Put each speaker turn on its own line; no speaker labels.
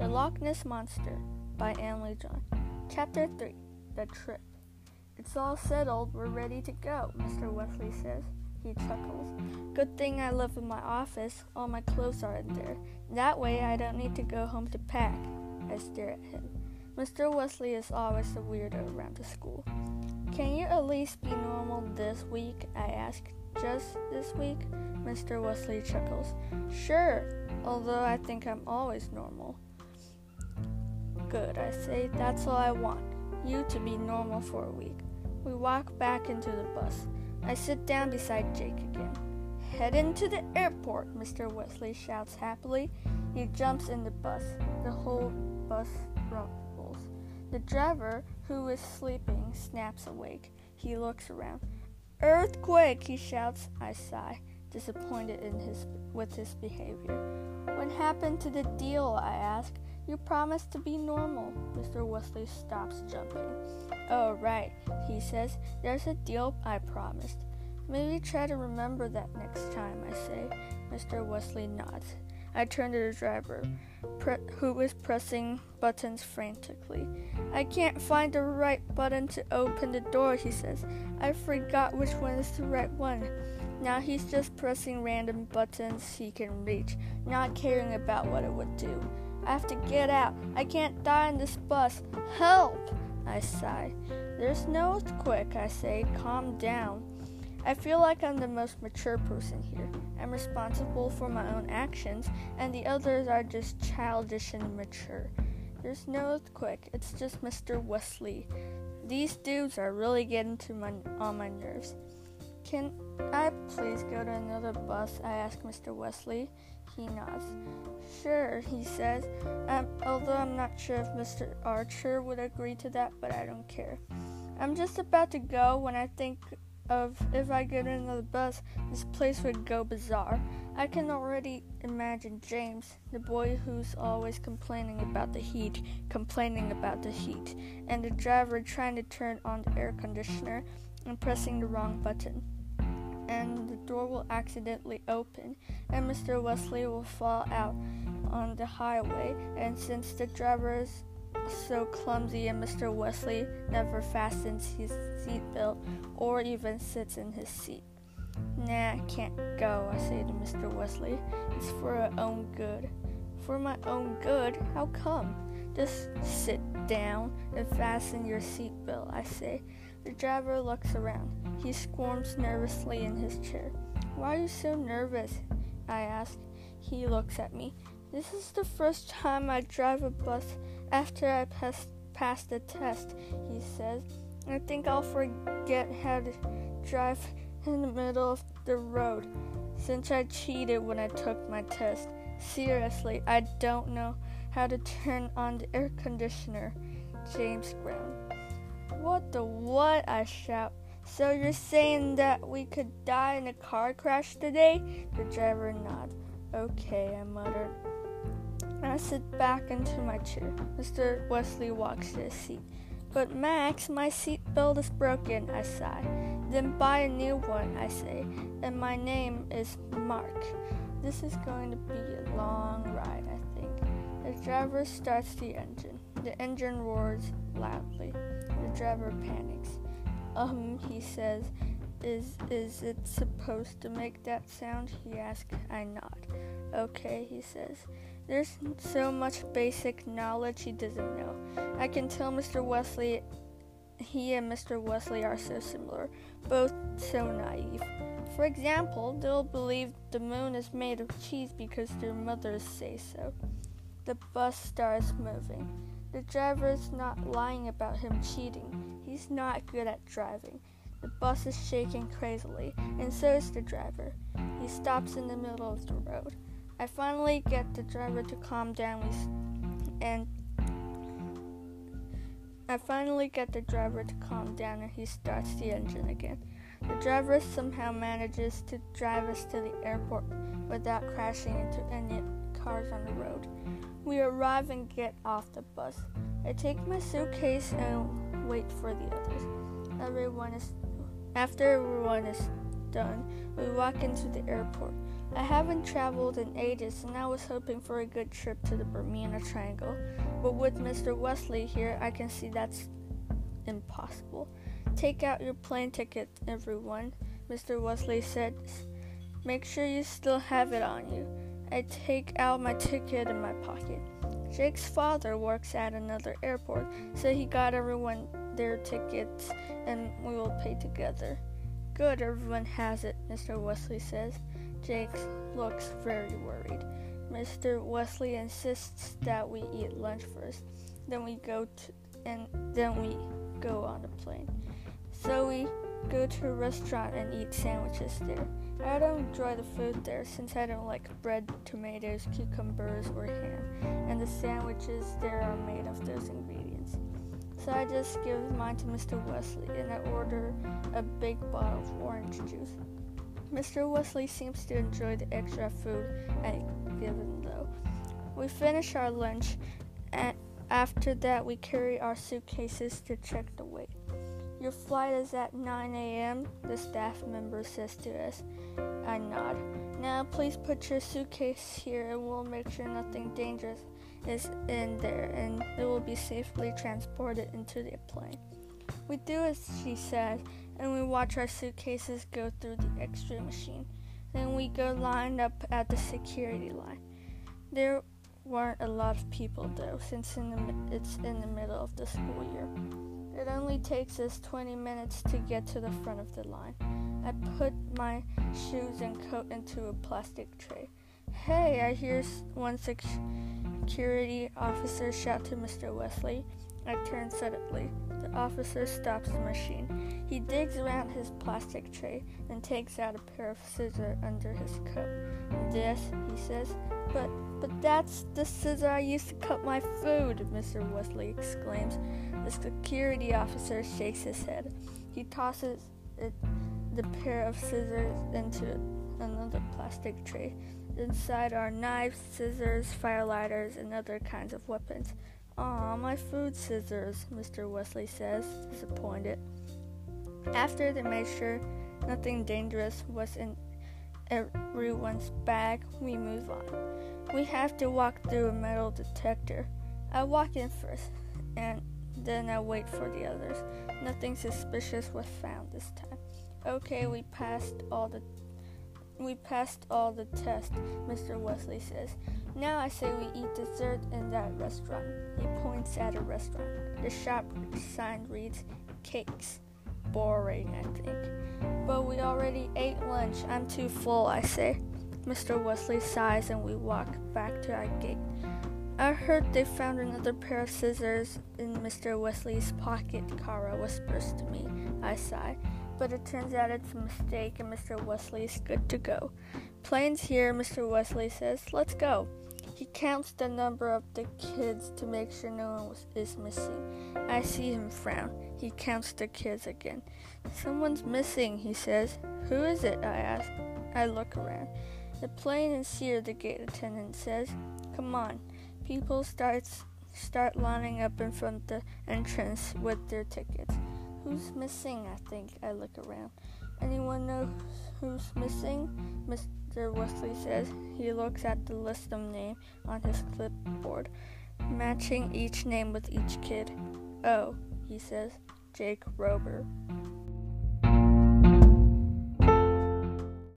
The Loch Ness Monster by Emily John. Chapter 3 The Trip. It's all settled. We're ready to go, Mr. Wesley says. He chuckles. Good thing I live in my office. All my clothes are in there. That way I don't need to go home to pack. I stare at him. Mr. Wesley is always a weirdo around the school. Can you at least be normal this week? I ask. Just this week? Mr. Wesley chuckles. Sure, although I think I'm always normal. Good, I say. That's all I want. You to be normal for a week. We walk back into the bus. I sit down beside Jake again. Head into the airport, Mr. Wesley shouts happily. He jumps in the bus. The whole bus rumbles. The driver, who is sleeping, snaps awake. He looks around. Earthquake, he shouts. I sigh, disappointed in his with his behavior. What happened to the deal? I ask. You promised to be normal. Mr. Wesley stops jumping. Oh, right, he says. There's a deal I promised. Maybe try to remember that next time, I say. Mr. Wesley nods. I turn to the driver, pre- who is pressing buttons frantically. I can't find the right button to open the door, he says. I forgot which one is the right one. Now he's just pressing random buttons he can reach, not caring about what it would do. I have to get out. I can't die in this bus. Help! I sigh. There's no earthquake, I say. Calm down. I feel like I'm the most mature person here. I'm responsible for my own actions, and the others are just childish and immature. There's no earthquake, it's just Mr. Wesley. These dudes are really getting to my on my nerves. Can I please go to another bus? I ask Mr. Wesley. He nods. Sure, he says, um, although I'm not sure if Mr. Archer would agree to that, but I don't care. I'm just about to go when I think of if I get another bus, this place would go bizarre. I can already imagine James, the boy who's always complaining about the heat, complaining about the heat, and the driver trying to turn on the air conditioner and pressing the wrong button. And the door will accidentally open, and Mr. Wesley will fall out on the highway. And since the driver is so clumsy and Mr. Wesley never fastens his seatbelt or even sits in his seat. Nah, can't go, I say to Mr. Wesley. It's for our own good. For my own good? How come? Just sit down and fasten your seatbelt, I say. The driver looks around. He squirms nervously in his chair. Why are you so nervous? I ask. He looks at me. This is the first time I drive a bus after I pass, pass the test, he says. I think I'll forget how to drive in the middle of the road since I cheated when I took my test. Seriously, I don't know how to turn on the air conditioner. James groaned. What the what? I shout. So you're saying that we could die in a car crash today? The driver nods. Okay, I muttered. I sit back into my chair. Mr. Wesley walks to his seat. But Max, my seat belt is broken, I sigh. Then buy a new one, I say. And my name is Mark. This is going to be a long ride, I think. The driver starts the engine. The engine roars loudly. The driver panics. Um, he says, is is it supposed to make that sound? He asks. I nod. Okay, he says. There's so much basic knowledge he doesn't know. I can tell Mr. Wesley, he and Mr. Wesley are so similar, both so naive. For example, they'll believe the moon is made of cheese because their mothers say so. The bus starts moving. The driver is not lying about him cheating. He's not good at driving. The bus is shaking crazily, and so is the driver. He stops in the middle of the road. I finally get the driver to calm down and I finally get the driver to calm down and he starts the engine again. The driver somehow manages to drive us to the airport without crashing into any cars on the road. We arrive and get off the bus. I take my suitcase and wait for the others. Everyone is after everyone is done, we walk into the airport. I haven't traveled in ages and I was hoping for a good trip to the Bermuda Triangle. But with Mr. Wesley here, I can see that's impossible. Take out your plane ticket, everyone, Mr. Wesley said. Make sure you still have it on you. I take out my ticket in my pocket. Jake's father works at another airport, so he got everyone their tickets and we will pay together. Good, everyone has it, Mr. Wesley says. Jake looks very worried. Mr. Wesley insists that we eat lunch first, then we go to and then we go on the plane. So we go to a restaurant and eat sandwiches there. I don't enjoy the food there since I don't like bread, tomatoes, cucumbers, or ham, and the sandwiches there are made of those ingredients. So I just give mine to Mr. Wesley and I order a big bottle of orange juice. Mr. Wesley seems to enjoy the extra food I give him though. We finish our lunch and after that we carry our suitcases to check the weight. Your flight is at 9 a.m., the staff member says to us. I nod. Now, please put your suitcase here and we'll make sure nothing dangerous is in there and it will be safely transported into the plane. We do as she says and we watch our suitcases go through the x ray machine. Then we go lined up at the security line. There weren't a lot of people though, since in the, it's in the middle of the school year. It only takes us 20 minutes to get to the front of the line. I put my shoes and coat into a plastic tray. Hey, I hear one security officer shout to Mr. Wesley. I turn suddenly. The officer stops the machine. He digs around his plastic tray and takes out a pair of scissors under his coat. This, he says, but but that's the scissor I used to cut my food, Mr. Wesley exclaims. The security officer shakes his head. He tosses it, the pair of scissors into another plastic tray. Inside are knives, scissors, firelighters, and other kinds of weapons. Aw, my food scissors, Mr. Wesley says, disappointed. After they made sure nothing dangerous was in everyone's bag, we move on. We have to walk through a metal detector. I walk in first, and then I wait for the others. Nothing suspicious was found this time. Okay, we passed all the we passed all the tests, Mr. Wesley says. Now I say we eat dessert in that restaurant. He points at a restaurant. The shop sign reads cakes. Boring, I think. But we already ate lunch. I'm too full, I say. Mr. Wesley sighs and we walk back to our gate. I heard they found another pair of scissors in Mr. Wesley's pocket, Kara whispers to me. I sigh but it turns out it's a mistake and Mr. Wesley is good to go. Plane's here, Mr. Wesley says. Let's go. He counts the number of the kids to make sure no one is missing. I see him frown. He counts the kids again. Someone's missing, he says. Who is it? I ask. I look around. The plane is here, the gate attendant says. Come on. People start start lining up in front of the entrance with their tickets. Who's missing? I think. I look around. Anyone know who's missing? Mr. Wesley says. He looks at the list of names on his clipboard, matching each name with each kid. Oh, he says. Jake Rober.